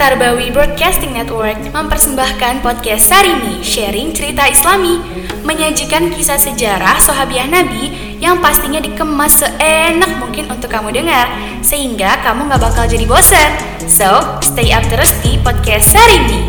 Tarbawi Broadcasting Network mempersembahkan podcast Sarimi, sharing cerita Islami, menyajikan kisah sejarah sahabiah Nabi yang pastinya dikemas seenak mungkin untuk kamu dengar, sehingga kamu gak bakal jadi bosan. So, stay up terus di podcast Sarimi.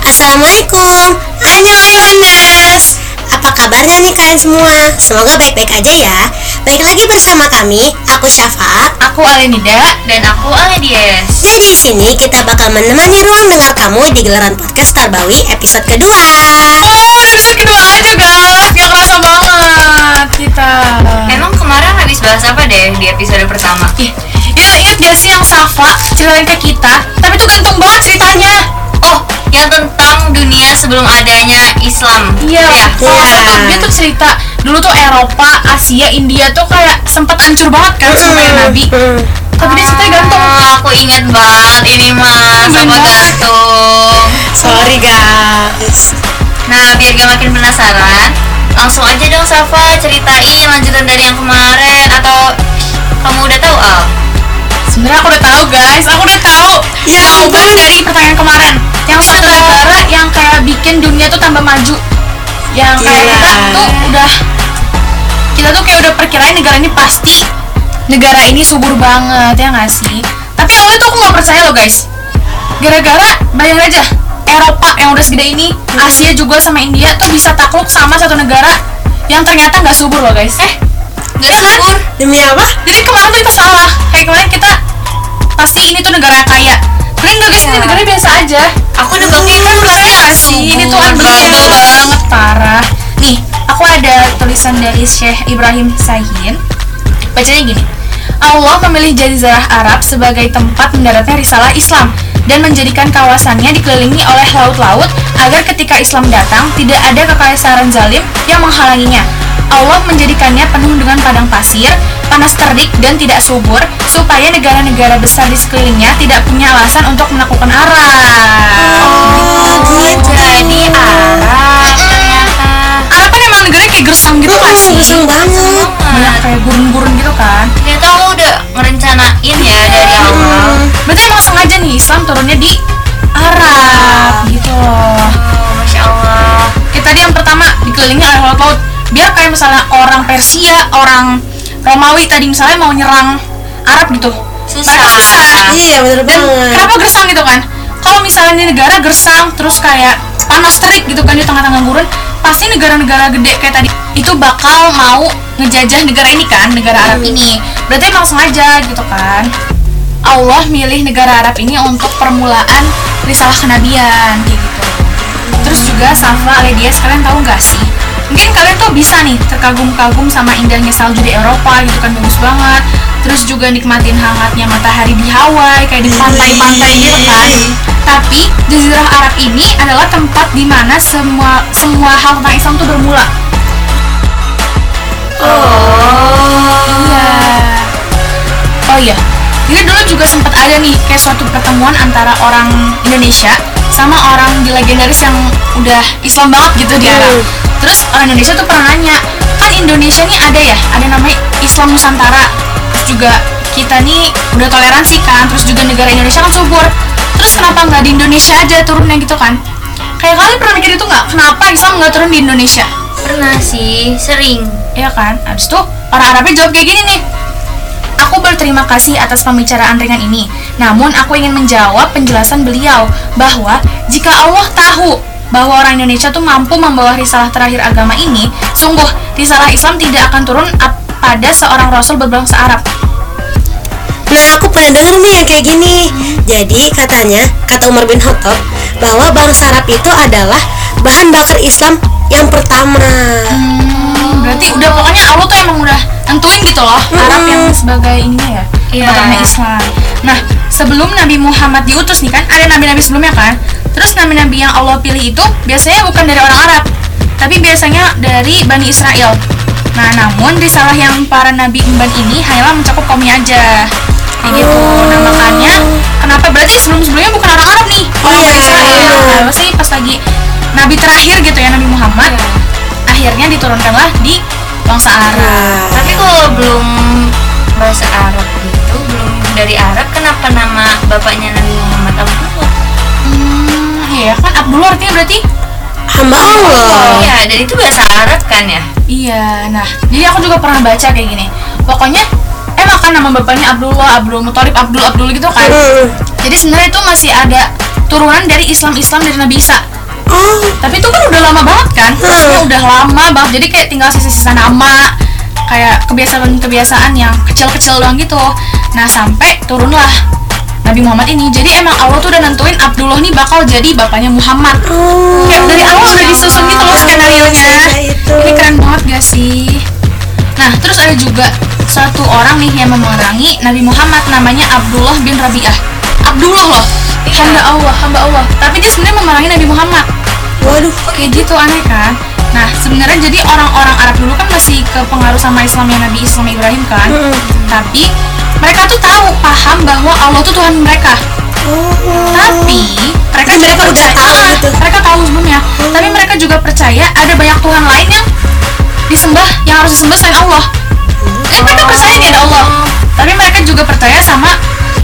Assalamualaikum Annyeonghaseyo Apa kabarnya nih kalian semua? Semoga baik-baik aja ya Baik lagi bersama kami, aku Syafaat Aku Alenida dan aku Aledies. Jadi di sini kita bakal menemani ruang dengar kamu di gelaran podcast Tarbawi episode kedua Oh, episode kedua aja guys. Gak kerasa banget kita. Emang kemarin habis bahas apa deh di episode pertama? Ih, itu inget gak sih yang Safa ceritain ke kita? Sebelum adanya Islam. Iya, Ya. kalau nggak tuh dia tuh cerita dulu tuh Eropa, Asia, India tuh kayak sempat hancur banget kan sama yang Nabi. Hmm. Tapi dia ceritanya gantung. Oh, aku ingat banget ini mah sama gantung. Sorry guys Nah, biar gak makin penasaran, langsung aja dong Safa ceritain lanjutan dari yang kemarin atau kamu udah tahu Al? Sebenarnya aku udah tahu guys, aku udah tahu. Ya Aku ampun. Tuh udah. Kita tuh kayak udah perkirain negara ini pasti. Negara ini subur banget ya nggak sih? Tapi awalnya tuh aku nggak percaya loh guys, gara-gara bayangin aja Eropa yang udah segede ini, Asia juga sama India tuh bisa takluk sama satu negara yang ternyata nggak subur loh guys. Eh, Gak subur? Demi apa? jadi kemarin tuh kita salah. Kayak kemarin kita pasti ini tuh negara kaya. Kalian nggak guys ini negara biasa aja. Aku kan pasti nggak sih? Ini tuh unbelievable banget. banget parah nih aku ada tulisan dari Syekh Ibrahim Sahin bacanya gini Allah memilih Jazirah Arab sebagai tempat mendaratnya risalah Islam dan menjadikan kawasannya dikelilingi oleh laut-laut agar ketika Islam datang tidak ada kekaisaran zalim yang menghalanginya. Allah menjadikannya penuh dengan padang pasir, panas terik dan tidak subur supaya negara-negara besar di sekelilingnya tidak punya alasan untuk menaklukkan Arab. Hmm? Gersang banget Banyak kayak gurun-gurun gitu kan. Ternyata kamu udah ngerencanain ya dari Hmm. awal. Berarti emang sengaja nih Islam turunnya di Arab gitu loh. Oh, Masya Allah. Ya, tadi yang pertama dikelilingi oleh laut-laut. Biar kayak misalnya orang Persia, orang Romawi tadi misalnya mau nyerang Arab gitu. Susah. Mereka susah. Iya bener Dan banget kenapa gersang gitu kan? Kalau misalnya di negara gersang terus kayak panas terik gitu kan di tengah-tengah gurun, pasti negara-negara gede kayak tadi itu bakal mau ngejajah negara ini kan, negara Arab ini. Berarti emang sengaja gitu kan. Allah milih negara Arab ini untuk permulaan risalah kenabian kayak gitu. Terus juga Safa, Ledia, kalian tahu nggak sih? Mungkin kalian tuh bisa nih terkagum-kagum sama indahnya salju di Eropa gitu kan bagus banget. Terus juga nikmatin hangatnya matahari di Hawaii kayak di pantai-pantai gitu kan. Tapi Jazirah Arab ini adalah tempat di mana semua semua hal tentang Islam tuh bermula. Iya. Oh iya. Jadi dulu juga sempat ada nih kayak suatu pertemuan antara orang Indonesia sama orang di legendaris yang udah Islam banget gitu di Arab. Terus orang Indonesia tuh pernah nanya, kan Indonesia nih ada ya, ada namanya Islam Nusantara. Juga kita nih udah toleransi kan, terus juga negara Indonesia kan subur. Terus kenapa nggak di Indonesia aja turunnya gitu kan? Kayak kalian pernah mikir itu nggak? Kenapa Islam nggak turun di Indonesia? Pernah sih, sering. Iya kan? Habis itu orang Arabnya jawab kayak gini nih. Aku berterima kasih atas pembicaraan ringan ini. Namun aku ingin menjawab penjelasan beliau bahwa jika Allah tahu bahwa orang Indonesia tuh mampu membawa risalah terakhir agama ini, sungguh risalah Islam tidak akan turun pada seorang rasul berbangsa Arab. Nah aku pernah denger nih yang kayak gini Jadi katanya Kata Umar bin Khattab Bahwa bangsa Arab itu adalah Bahan bakar Islam yang pertama Hmm, berarti udah pokoknya Allah tuh emang udah tentuin gitu loh Arab yang sebagai ininya ya Iya. bakarnya Islam. Nah sebelum Nabi Muhammad diutus nih kan ada nabi-nabi sebelumnya kan. Terus nabi-nabi yang Allah pilih itu biasanya bukan dari orang Arab, tapi biasanya dari Bani Israel. Nah namun risalah yang para nabi emban ini hanyalah mencakup kaumnya aja. Kayak gitu. Nah makanya kenapa berarti sebelum-sebelumnya bukan orang Arab nih, orang Iya, Israel. Nah, sih pas lagi nabi terakhir gitu ya Nabi Muhammad akhirnya diturunkanlah di bangsa Arab Nah, Tapi kalau belum bahasa Arab gitu, belum dari Arab, kenapa nama bapaknya Nabi Muhammad Abdullah? hmm, iya kan Abdullah artinya berarti hamba Allah. Iya, dan itu bahasa Arab kan ya? Iya, nah, jadi aku juga pernah baca kayak gini. Pokoknya emang kan nama bapaknya Abdullah, Abdul Muthalib, Abdul Abdul gitu kan. Hmm. Jadi sebenarnya itu masih ada turunan dari Islam-Islam dari Nabi Isa. Oh, Tapi itu kan udah lama banget kan? Maksudnya udah lama banget. Jadi kayak tinggal sisa-sisa nama, kayak kebiasaan-kebiasaan yang kecil-kecil doang gitu. Nah, sampai turunlah Nabi Muhammad ini. Jadi emang Allah tuh udah nentuin Abdullah nih bakal jadi bapaknya Muhammad. oh. Kayak dari awal udah disusun gitu loh skenario nya ini keren banget gak sih nah terus ada juga satu orang nih yang memerangi Nabi Muhammad namanya Abdullah bin Rabi'ah. Abdullah loh. Hamba Allah hamba Allah. Tapi dia sebenarnya memerangi Nabi Muhammad. Waduh. kayak gitu aneh kan? Nah sebenarnya jadi orang-orang Arab dulu kan masih kepengaruh sama Islamnya Nabi Islam Ibrahim kan? Tapi mereka tuh tahu paham bahwa Allah tuh Tuhan mereka. Oh. tapi mereka Jadi juga mereka udah percaya- tahu Ah, gitu. mereka tahu sebelumnya. Tapi mereka juga percaya ada banyak Tuhan lain yang disembah yang harus disembah selain Allah percaya sama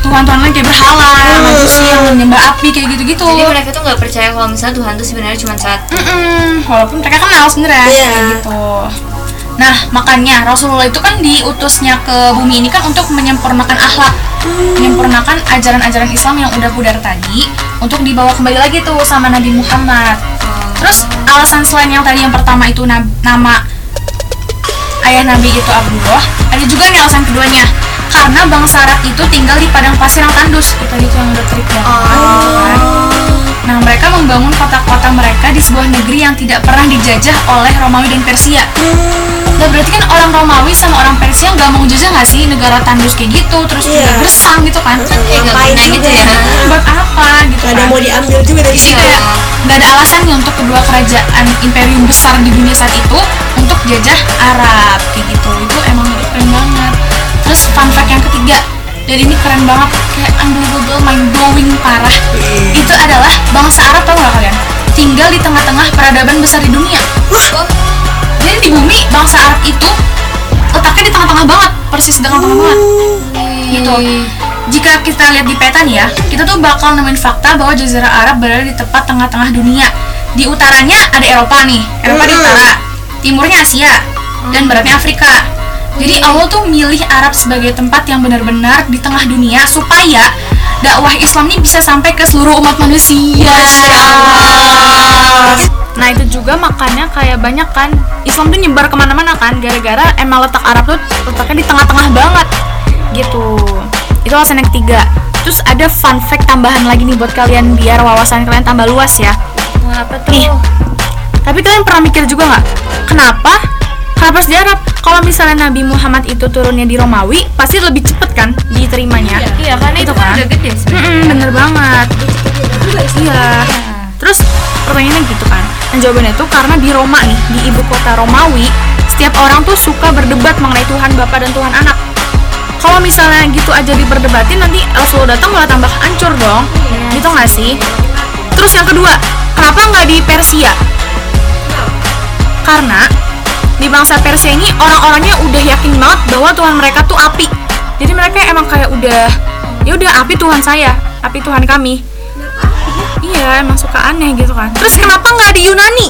Tuhan-Tuhan lain kayak berhala manusia yang menyembah api kayak gitu-gitu. Jadi mereka tuh nggak percaya kalau misalnya Tuhan tuh sebenarnya cuma satu. Mm-mm, walaupun mereka kenal sebenarnya Iya. kayak gitu. Nah makanya Rasulullah itu kan diutusnya ke bumi ini kan untuk menyempurnakan akhlak. Menyempurnakan ajaran-ajaran Islam yang udah pudar tadi untuk dibawa kembali lagi tuh sama Nabi Muhammad. Terus alasan selain yang tadi yang pertama itu na- nama ayah Nabi itu Abdullah ada juga nih alasan keduanya karena bangsa Arab itu tinggal di padang pasir yang tandus kita gitu yang udah banget gitu kan. Nah mereka membangun kota-kota mereka di sebuah negeri yang tidak pernah dijajah oleh Romawi dan Persia. Nah berarti kan orang Romawi sama orang Persia nggak mau jajah nggak sih negara tandus kayak gitu terus Iya. udah gersang gitu kan? Kayak nggak gitu juga ya. Buat apa gitu Gak ada kan? mau diambil juga dari Jadi kayak nggak ada alasan nih untuk kedua kerajaan imperium besar di dunia saat itu untuk jajah Arab kayak gitu. Itu emang keren banget. Terus fun fact yang ketiga dan ini keren banget kayak unbelievable mind blowing parah. Itu adalah bangsa Arab tau gak kalian? Tinggal di tengah-tengah peradaban besar di dunia. Jadi di bumi bangsa Arab itu letaknya di tengah-tengah banget persis di tengah-tengah banget. Gitu. Jika kita lihat di peta nih ya kita tuh bakal nemuin fakta bahwa Jazirah Arab berada di tepat tengah-tengah dunia. Di utaranya ada Eropa nih Eropa di utara timurnya Asia dan baratnya Afrika jadi Allah tuh milih Arab sebagai tempat yang benar-benar di tengah dunia supaya dakwah Islam ini bisa sampai ke seluruh umat manusia. Nah itu juga makanya kayak banyak kan Islam tuh nyebar ke mana-mana kan gara-gara emang letak Arab tuh letaknya di tengah-tengah banget gitu. Itu alasan yang ketiga. Terus ada fun fact tambahan lagi nih buat kalian biar wawasan kalian tambah luas ya. Wah, apa tuh? Nih, tapi kalian pernah mikir juga nggak? Kenapa? Kenapa harus di Arab? Kalau misalnya Nabi Muhammad itu turunnya di Romawi, pasti lebih cepet kan diterimanya? Iya kan itu kan udah gede sebenarnya. Mm-mm, bener banget. Iya. Terus pertanyaannya gitu kan. Dan jawabannya itu karena di Roma nih, di ibu kota Romawi, setiap orang tuh suka berdebat mengenai Tuhan Bapa dan Tuhan Anak. Kalau misalnya gitu aja diperdebatin nanti Rasulullah datang malah tambah hancur dong. Gitu nggak sih? Terus yang kedua, kenapa nggak di Persia? Karena di bangsa Persia ini orang-orangnya udah yakin banget bahwa Tuhan mereka tuh api. Jadi mereka emang kayak udah ya udah api Tuhan saya, api Tuhan kami. Iya, emang suka aneh gitu kan. Terus kenapa nggak di Yunani?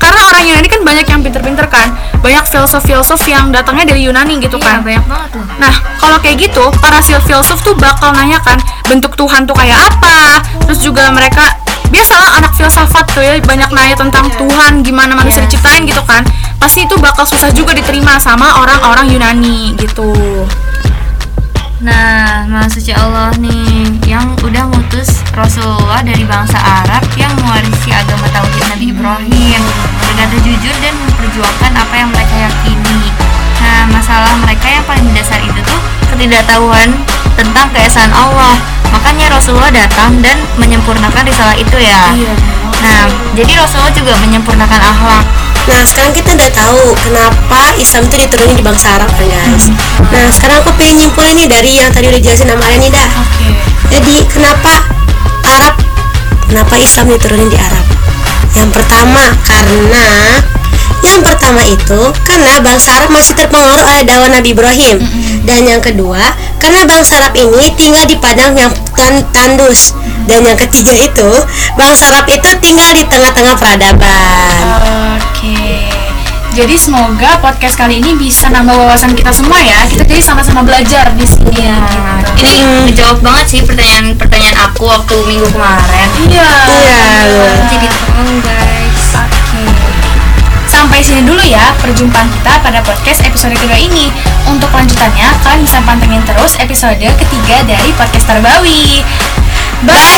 Karena orang Yunani kan banyak yang pinter-pinter kan, banyak filsuf-filsuf yang datangnya dari Yunani gitu Iya, kan. banyak banget tuh. Nah, kalau kayak gitu, para filsuf tuh bakal nanya kan bentuk Tuhan tuh kayak apa. Terus juga mereka biasalah anak filsafat tuh ya banyak nanya tentang Tuhan gimana manusia Yes. diciptain gitu kan. Pasti itu bakal susah juga diterima sama orang-orang Yunani gitu. Nah, maha suci Allah nih yang udah ngutus Rasulullah dari bangsa Arab yang mewarisi agama tauhid Nabi Ibrahim dengan jujur dan memperjuangkan apa yang mereka yakini. Nah, masalah mereka yang paling mendasar itu tuh ketidaktahuan tentang keesaan Allah. Makanya Rasulullah datang dan menyempurnakan risalah itu ya. Iya. Nah, jadi Rasulullah juga menyempurnakan akhlak. Nah sekarang kita udah tahu kenapa Islam itu diturunin di bangsa Arab kan guys. Nah sekarang aku pengen nyimpulin nih dari yang tadi udah jelasin sama Arya nih dah. Oke. Jadi kenapa Arab? Kenapa Islam diturunin di Arab? Yang pertama karena Yang pertama itu karena bangsa Arab masih terpengaruh oleh dakwah Nabi Ibrahim. Dan yang kedua, karena bangsa Arab ini tinggal di padang yang tan- tandus. Dan yang ketiga itu, bangsa Arab itu tinggal di tengah-tengah peradaban. Oke. Jadi semoga podcast kali ini bisa nambah wawasan kita semua ya. Kita jadi sama-sama belajar di sini. Iya. gitu. Ini menjawab banget sih pertanyaan-pertanyaan aku waktu minggu kemarin. Iya. Iya, loh. Jadi tahu guys. Sampai sini dulu ya perjumpaan kita pada podcast episode kedua ini. Untuk lanjutannya, kalian bisa pantengin terus episode ketiga dari podcast Terbawi. Bye!